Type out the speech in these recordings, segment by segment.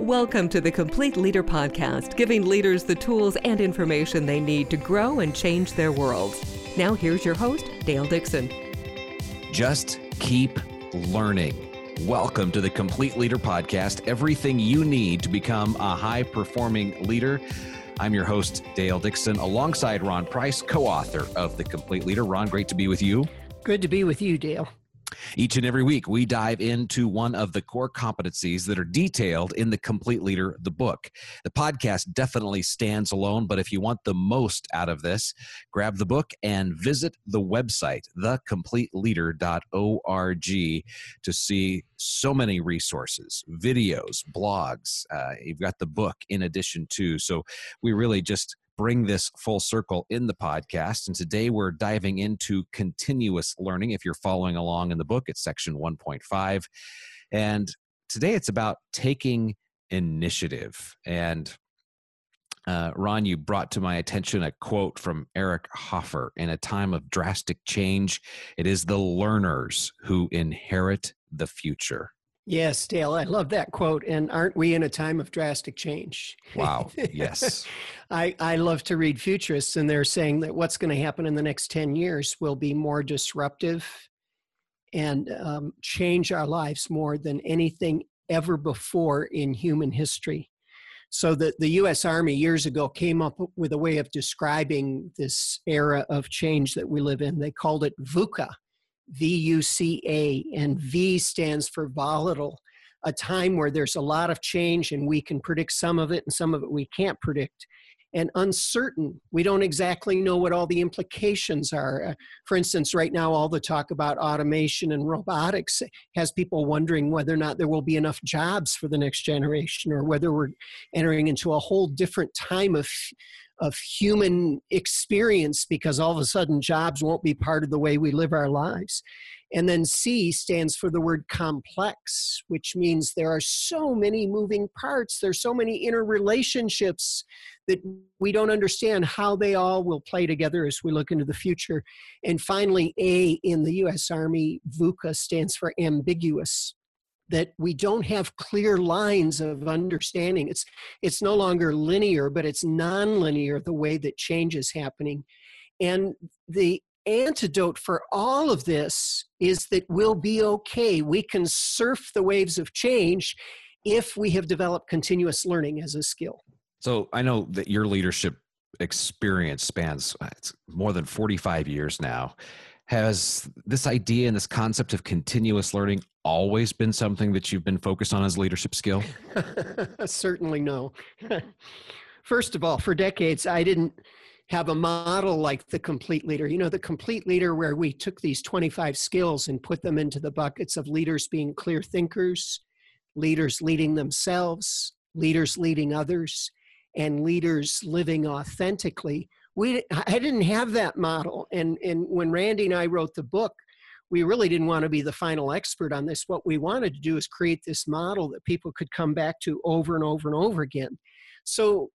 Welcome to the Complete Leader Podcast, giving leaders the tools and information they need to grow and change their worlds. Now, here's your host, Dale Dixon. Just keep learning. Welcome to the Complete Leader Podcast, everything you need to become a high performing leader. I'm your host, Dale Dixon, alongside Ron Price, co author of The Complete Leader. Ron, great to be with you. Good to be with you, Dale. Each and every week, we dive into one of the core competencies that are detailed in The Complete Leader, the book. The podcast definitely stands alone, but if you want the most out of this, grab the book and visit the website, thecompleteleader.org, to see so many resources, videos, blogs. Uh, you've got the book in addition to. So we really just bring this full circle in the podcast. And today we're diving into continuous learning. If you're following along in the book, it's section 1.5. And today it's about taking initiative. And uh, Ron, you brought to my attention a quote from Eric Hoffer In a time of drastic change, it is the learners who inherit the future. Yes, Dale, I love that quote. And aren't we in a time of drastic change? Wow, yes. I, I love to read futurists, and they're saying that what's going to happen in the next 10 years will be more disruptive and um, change our lives more than anything ever before in human history. So that the US Army years ago came up with a way of describing this era of change that we live in. They called it VUCA, VUCA, and V stands for volatile, a time where there's a lot of change and we can predict some of it and some of it we can't predict. And uncertain, we don't exactly know what all the implications are. Uh, for instance, right now, all the talk about automation and robotics has people wondering whether or not there will be enough jobs for the next generation or whether we're entering into a whole different time of of human experience because all of a sudden jobs won't be part of the way we live our lives. And then C stands for the word complex, which means there are so many moving parts, there's so many interrelationships that we don't understand how they all will play together as we look into the future. And finally, A in the US Army, VUCA stands for ambiguous that we don't have clear lines of understanding. It's it's no longer linear, but it's nonlinear the way that change is happening. And the antidote for all of this is that we'll be okay. We can surf the waves of change if we have developed continuous learning as a skill. So I know that your leadership experience spans uh, more than 45 years now. Has this idea and this concept of continuous learning always been something that you've been focused on as leadership skill? Certainly no. First of all, for decades, I didn't have a model like the complete leader. You know, the complete leader, where we took these 25 skills and put them into the buckets of leaders being clear thinkers, leaders leading themselves, leaders leading others, and leaders living authentically we I didn't have that model. And and when Randy and I wrote the book, we really didn't want to be the final expert on this. What we wanted to do is create this model that people could come back to over and over and over again. So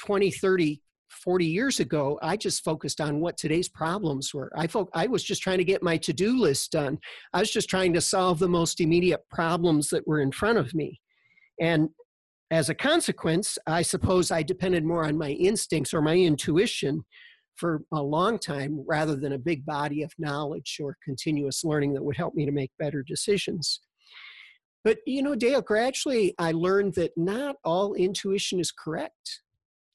20, 30, 40 years ago, I just focused on what today's problems were. I, fo- I was just trying to get my to do list done. I was just trying to solve the most immediate problems that were in front of me. And as a consequence, I suppose I depended more on my instincts or my intuition for a long time rather than a big body of knowledge or continuous learning that would help me to make better decisions. But, you know, Dale, gradually I learned that not all intuition is correct.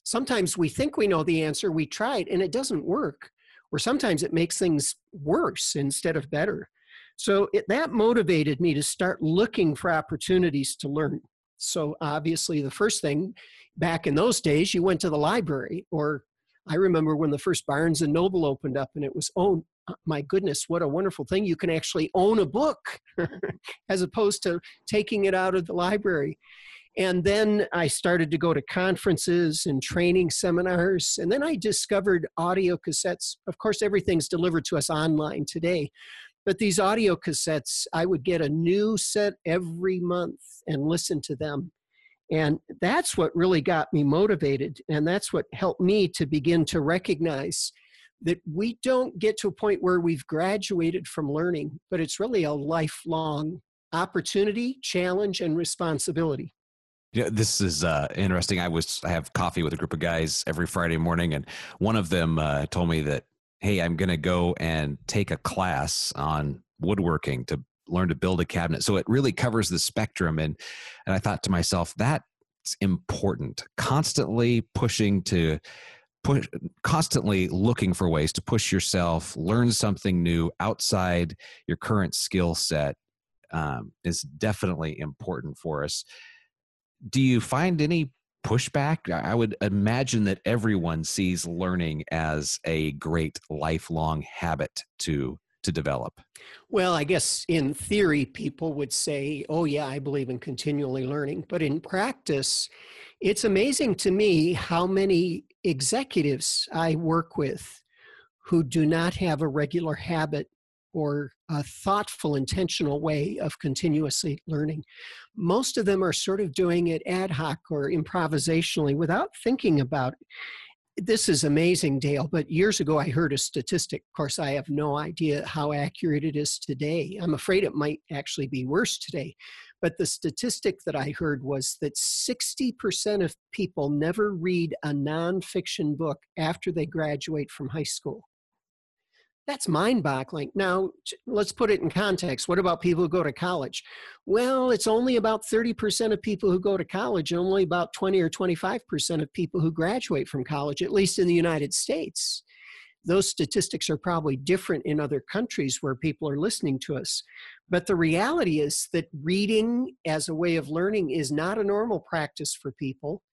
Sometimes we think we know the answer, we try it, and it doesn't work. Or sometimes it makes things worse instead of better. So it, that motivated me to start looking for opportunities to learn. So obviously, the first thing back in those days, you went to the library. Or I remember when the first Barnes and Noble opened up, and it was oh uh, my goodness, what a wonderful thing! You can actually own a book as opposed to taking it out of the library. And then I started to go to conferences and training seminars. And then I discovered audio cassettes. Of course, everything's delivered to us online today. But these audio cassettes, I would get a new set every month and listen to them. And that's what really got me motivated. And that's what helped me to begin to recognize that we don't get to a point where we've graduated from learning, but it's really a lifelong opportunity, challenge, and responsibility. Yeah, this is uh, interesting. I was I have coffee with a group of guys every Friday morning, and one of them uh, told me that, "Hey, I'm going to go and take a class on woodworking to learn to build a cabinet." So it really covers the spectrum, and and I thought to myself, that's important. Constantly pushing to push, constantly looking for ways to push yourself, learn something new outside your current skill set um, is definitely important for us do you find any pushback? I would imagine that everyone sees learning as a great lifelong habit to to develop. Well, I guess in theory people would say, "Oh yeah, I believe in continually learning." But in practice, it's amazing to me how many executives I work with who do not have a regular habit or a thoughtful, intentional way of continuously learning. Most of them are sort of doing it ad hoc or improvisationally without thinking about it. This is amazing, Dale, but years ago I heard a statistic. Of course, I have no idea how accurate it is today. I'm afraid it might actually be worse today. But the statistic that I heard was that 60% of people never read a nonfiction book after they graduate from high school. That's mind boggling. Now, let's put it in context. What about people who go to college? Well, it's only about 30% of people who go to college, and only about 20 or 25% of people who graduate from college, at least in the United States. Those statistics are probably different in other countries where people are listening to us. But the reality is that reading as a way of learning is not a normal practice for people.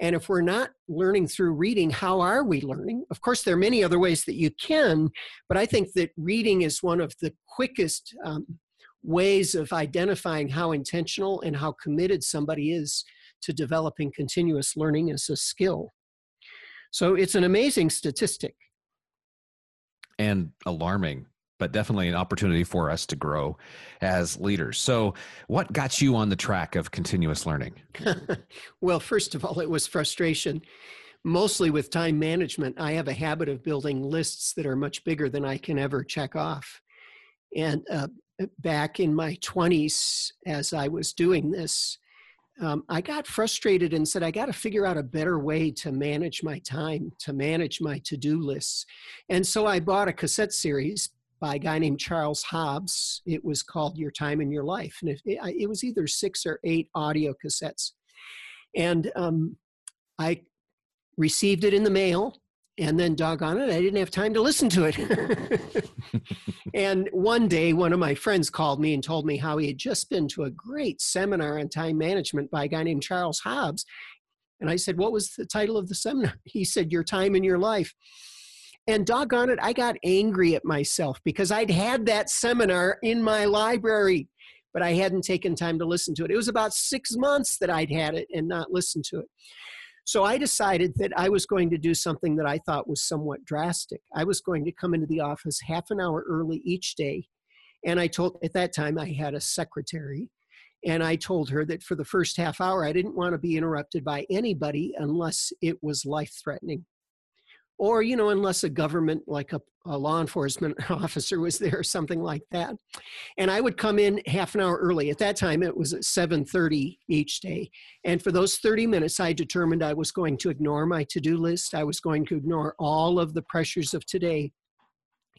And if we're not learning through reading, how are we learning? Of course, there are many other ways that you can, but I think that reading is one of the quickest um, ways of identifying how intentional and how committed somebody is to developing continuous learning as a skill. So it's an amazing statistic. And alarming but definitely an opportunity for us to grow as leaders. So, what got you on the track of continuous learning? well, first of all, it was frustration, mostly with time management. I have a habit of building lists that are much bigger than I can ever check off. And uh, back in my 20s, as I was doing this, um, I got frustrated and said, I got to figure out a better way to manage my time, to manage my to do lists. And so I bought a cassette series by a guy named Charles Hobbs. It was called Your Time in Your Life. And it, it was either six or eight audio cassettes. And um, I received it in the mail. And then, doggone it, I didn't have time to listen to it. and one day, one of my friends called me and told me how he had just been to a great seminar on time management by a guy named Charles Hobbs. And I said, What was the title of the seminar? He said, Your Time in Your Life. And doggone it, I got angry at myself because I'd had that seminar in my library, but I hadn't taken time to listen to it. It was about six months that I'd had it and not listened to it. So I decided that I was going to do something that I thought was somewhat drastic. I was going to come into the office half an hour early each day. And I told, at that time, I had a secretary. And I told her that for the first half hour, I didn't want to be interrupted by anybody unless it was life threatening or you know unless a government like a, a, law enforcement officer was there or something like that. And i would come in half an hour early. At that time it was at 7.30 each day. And for those 30 minutes i determined i was going to ignore my to-do list. I was going to ignore all of the pressures of today.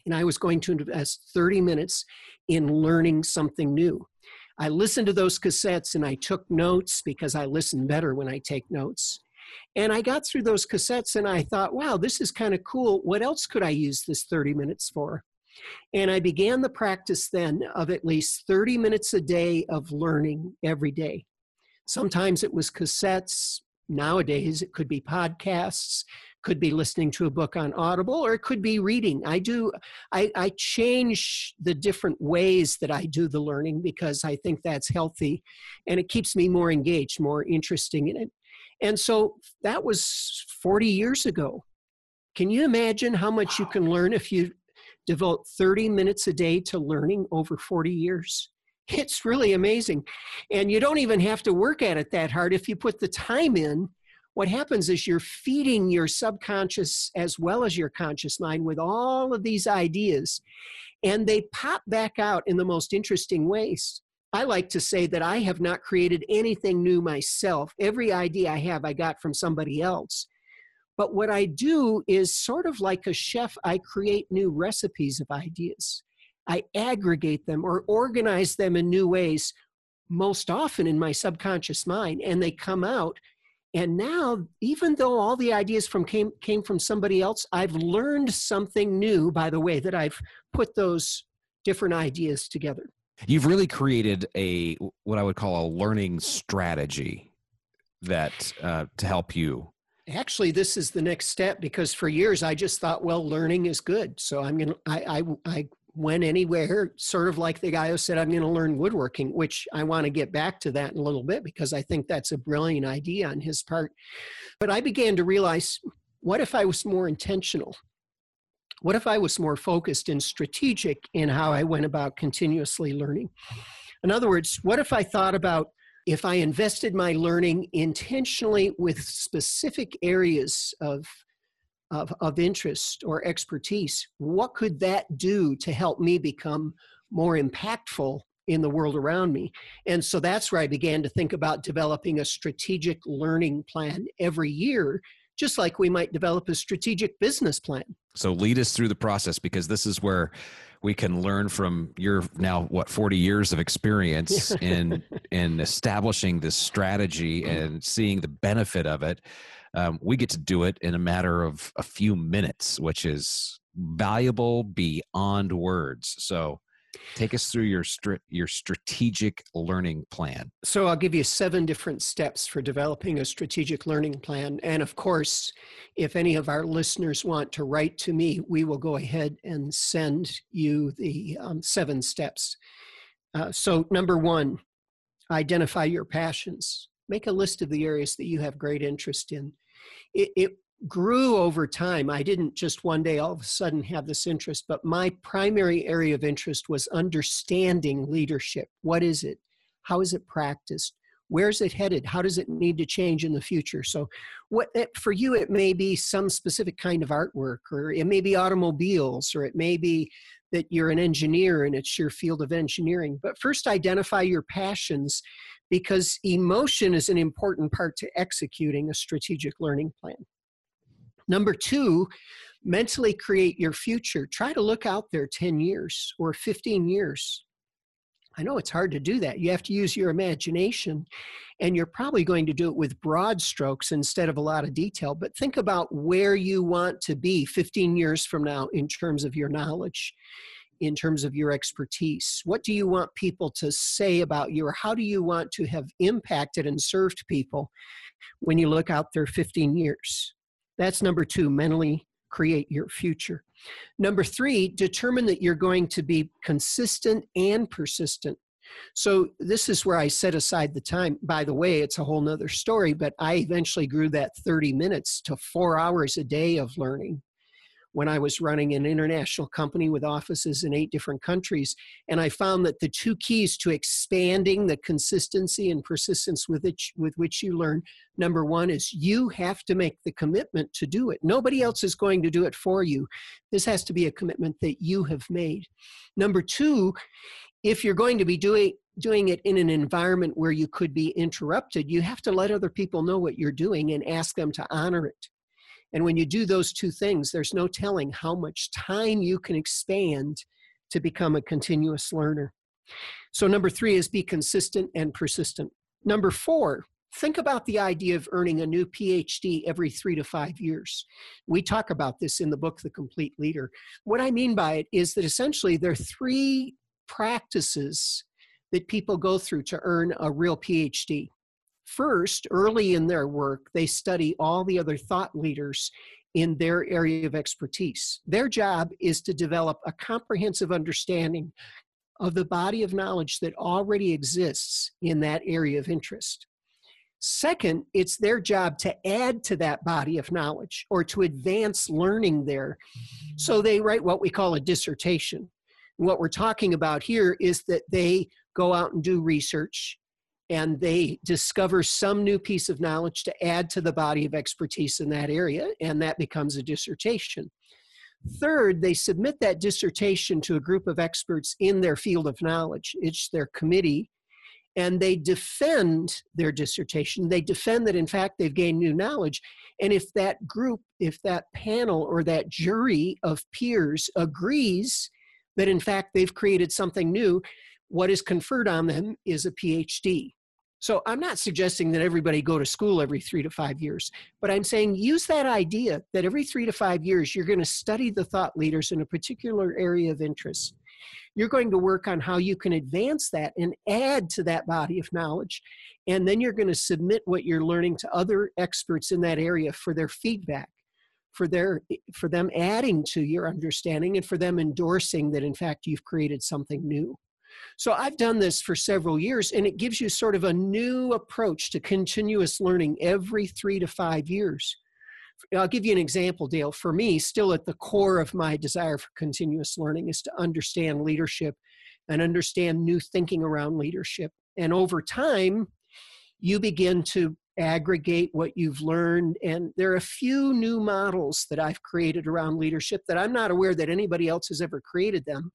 And i was going to invest 30 minutes in learning something new. I listened to those cassettes and i took notes because i listen better when i take notes and I got through those cassettes and I thought, wow, this is kind of cool. What else could I use this 30 minutes for? And I began the practice then of at least 30 minutes a day of learning every day. Sometimes it was cassettes. Nowadays, it could be podcasts, could be listening to a book on Audible, or it could be reading. I do, I, I change the different ways that I do the learning because I think that's healthy and it keeps me more engaged, more interesting in it. And so that was 40 years ago. Can you imagine how much you can learn if you devote 30 minutes a day to learning over 40 years? It's really amazing. And you don't even have to work at it that hard. If you put the time in, what happens is you're feeding your subconscious as well as your conscious mind with all of these ideas, and they pop back out in the most interesting ways. I like to say that I have not created anything new myself. Every idea I have, I got from somebody else. But what I do is sort of like a chef, I create new recipes of ideas. I aggregate them or organize them in new ways, most often in my subconscious mind, and they come out. And now, even though all the ideas from came, came from somebody else, I've learned something new by the way that I've put those different ideas together. You've really created a what I would call a learning strategy that uh, to help you. Actually, this is the next step because for years I just thought, well, learning is good, so I'm gonna. I I, I went anywhere, sort of like the guy who said, I'm going to learn woodworking, which I want to get back to that in a little bit because I think that's a brilliant idea on his part. But I began to realize what if I was more intentional? What if I was more focused and strategic in how I went about continuously learning? In other words, what if I thought about if I invested my learning intentionally with specific areas of, of, of interest or expertise, what could that do to help me become more impactful in the world around me. And so that's where I began to think about developing a strategic learning plan every year just like we might develop a strategic business plan. So lead us through the process because this is where we can learn from your now what 40 years of experience in in establishing this strategy and seeing the benefit of it. Um, we get to do it in a matter of a few minutes, which is valuable beyond words. So Take us through your your strategic learning plan. So I'll give you seven different steps for developing a strategic learning plan. And of course, if any of our listeners want to write to me, we will go ahead and send you the um, seven steps. Uh, so number one, identify your passions. Make a list of the areas that you have great interest in. It, it grew over time. I didn't just one day all of a sudden have this interest, but my primary area of interest was understanding leadership. What is it? How is it practiced? Where's it headed? How does it need to change in the future? So, what eh, for you it may be some specific kind of artwork, or it may be automobiles, or it may be that you're an engineer and it's your field of engineering. But first, identify your passions because emotion is an important part to executing a strategic learning plan. Number two, mentally create your future. Try to look out there 10 years or 15 years. I know it's hard to do that. You have to use your imagination, and you're probably going to do it with broad strokes instead of a lot of detail. But think about where you want to be 15 years from now in terms of your knowledge, in terms of your expertise. What do you want people to say about you, or how do you want to have impacted and served people when you look out there 15 years? That's number two, mentally create your future. Number three, determine that you're going to be consistent and persistent. So this is where I set aside the time. By the way, it's a whole nother story, but I eventually grew that 30 minutes to four hours a day of learning when I was running an international company with offices in eight different countries. And I found that the two keys to expanding the consistency and persistence with, it, with which you learn number one is you have to make the commitment to do it. Nobody mm-hmm. else is going to do it for you. This has to be a commitment that you have made. Number two, if you're going to be doing doing it in an environment where you could be interrupted, you have to let other people know what you're doing and ask them to honor it. And when you do those two things, there's no telling how much time you can expand to become a continuous learner. So, number three is be consistent and persistent. Number four, think about the idea of earning a new PhD every three to five years. We talk about this in the book, The Complete Leader. What I mean by it is that essentially there are three practices that people go through to earn a real PhD. First, early in their work, they study all the other thought leaders in their area of expertise. Their job is to develop a comprehensive understanding of the body of knowledge that already exists in that area of interest. Second, it's their job to add to that body of knowledge or to advance learning there. So they write what we call a dissertation. what we're talking about here is that they go out and do research and they discover some new piece of knowledge to add to the body of expertise in that area, and that becomes a dissertation. Third, they submit that dissertation to a group of experts in their field of knowledge. It's their committee, and they defend their dissertation. They defend that, in fact, they've gained new knowledge. And if that group, if that panel or that jury of peers agrees that, in fact, they've created something new, what is conferred on them is a PhD. So I'm not suggesting that everybody go to school every three to five years, but I'm saying use that idea that every three to five years you're going to study the thought leaders in a particular area of interest. You're going to work on how you can advance that and add to that body of knowledge. And then you're going to submit what you're learning to other experts in that area for their feedback, for their for them adding to your understanding and for them endorsing that in fact you've created something new. So I've done this for several years, and it gives you sort of a new approach to continuous learning every three to five years. I'll give you an example, Dale. For me, still at the core of my desire for continuous learning is to understand leadership and understand new thinking around leadership. And over time, you begin to aggregate what you've learned. And there are a few new models that I've created around leadership that I'm not aware that anybody else has ever created them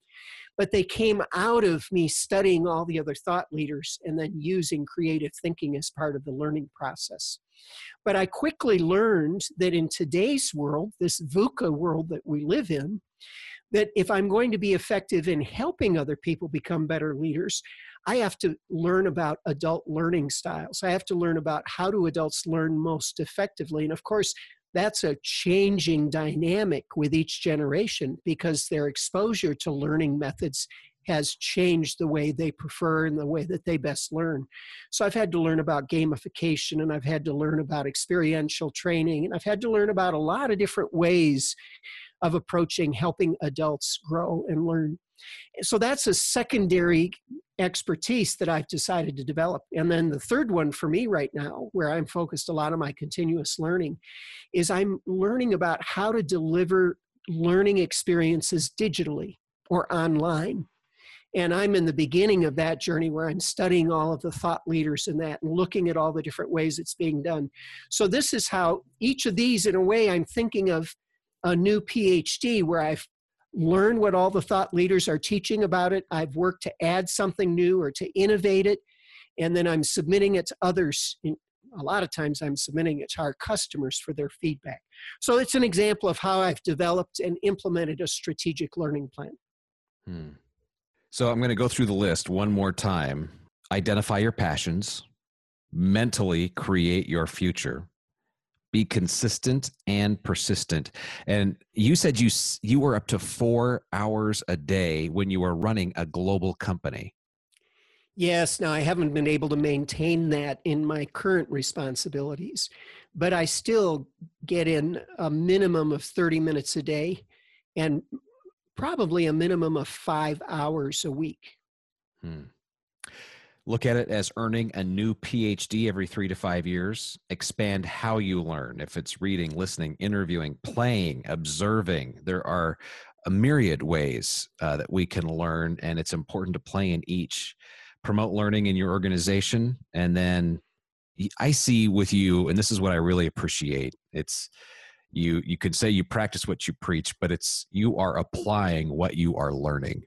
but they came out of me studying all the other thought leaders and then using creative thinking as part of the learning process. But I quickly learned that in today's world, this VUCA world that we live in, that if I'm going to be effective in helping other people become better leaders, I have to learn about adult learning styles. I have to learn about how do adults learn most effectively. And of course, that's a changing dynamic with each generation because their exposure to learning methods has changed the way they prefer and the way that they best learn. So I've had to learn about gamification and I've had to learn about experiential training and I've had to learn about a lot of different ways of approaching helping adults grow and learn. So that's a secondary expertise that I've decided to develop. And then the third one for me right now, where I'm focused a lot of my continuous learning, is I'm learning about how to deliver learning experiences digitally or online. And I'm in the beginning of that journey where I'm studying all of the thought leaders in that and looking at all the different ways it's being done. So, this is how each of these, in a way, I'm thinking of a new PhD where I've learned what all the thought leaders are teaching about it. I've worked to add something new or to innovate it, and then I'm submitting it to others. A lot of times I'm submitting it to our customers for their feedback. So it's an example of how I've developed and implemented a strategic learning plan. Hmm. So I'm going to go through the list one more time. Identify your passions, mentally create your future, be consistent and persistent. And you said you you were up to 4 hours a day when you were running a global company. Yes now i haven't been able to maintain that in my current responsibilities but i still get in a minimum of 30 minutes a day and probably a minimum of 5 hours a week. Hmm. Look at it as earning a new PhD every three to five years. Expand how you learn. If it's reading, listening, interviewing, playing, observing, there are a myriad ways uh, that we can learn, and it's important to play in each. Promote learning in your organization, and then I see with you, and this is what I really appreciate. It's you. You could say you practice what you preach, but it's you are applying what you are learning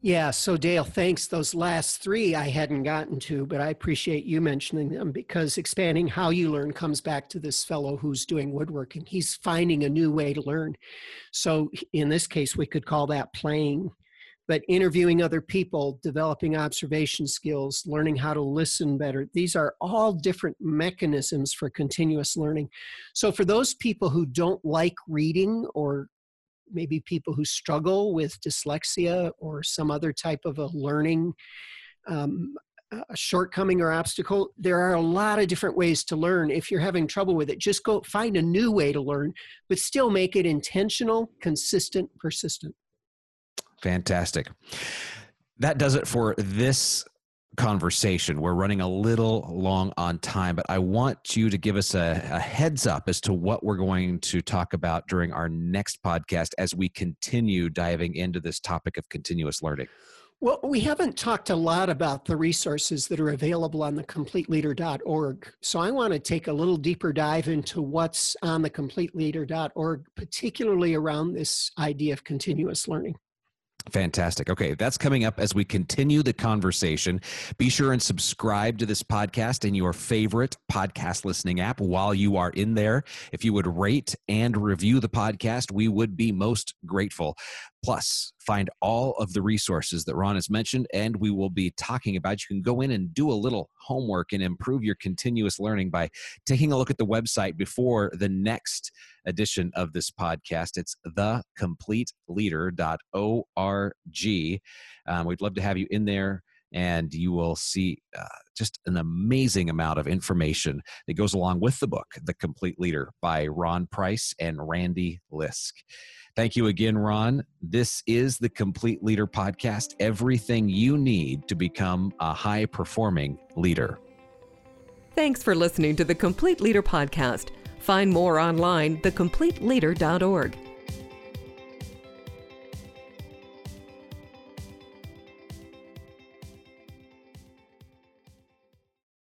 yeah, so Dale, thanks. Those last three I hadn't gotten to, but I appreciate you mentioning them because expanding how you learn comes back to this fellow who's doing woodworking. He's finding a new way to learn. So in this case, we could call that playing. But interviewing other people, developing observation skills, learning how to listen better, these are all different mechanisms for continuous learning. So, for those people who don't like reading or maybe people who struggle with dyslexia or some other type of a learning um, a shortcoming or obstacle there are a lot of different ways to learn if you're having trouble with it. Just go find a new way to learn but still make it intentional consistent persistent. Fantastic. That does it for this conversation. We're running a little long on time, but I want you to give us a, a, heads up as to what we're going to talk about during our next podcast as we continue diving into this topic of continuous learning. Well, we haven't talked a lot about the resources that are available on the completeleader.org. So I want to take a little deeper dive into what's on the completeleader.org, particularly around this idea of continuous learning. Fantastic. Okay, that's coming up as we continue the conversation. Be sure and subscribe to this podcast in your favorite podcast listening app while you are in there. If you would rate and review the podcast, we would be most grateful. Plus, find all of the resources that Ron has mentioned, and we will be talking about. You can go in and do a little homework and improve your continuous learning by taking a look at the website before the next edition of this podcast. It's thecompleteleader.org. Um, we'd love to have you in there and you will see uh, just an amazing amount of information that goes along with the book, The Complete Leader by Ron Price and Randy Lisk. Thank you again, Ron. This is the Complete Leader Podcast everything you need to become a high performing leader. Thanks for listening to the Complete Leader Podcast. Find more online, thecompleteleader.org.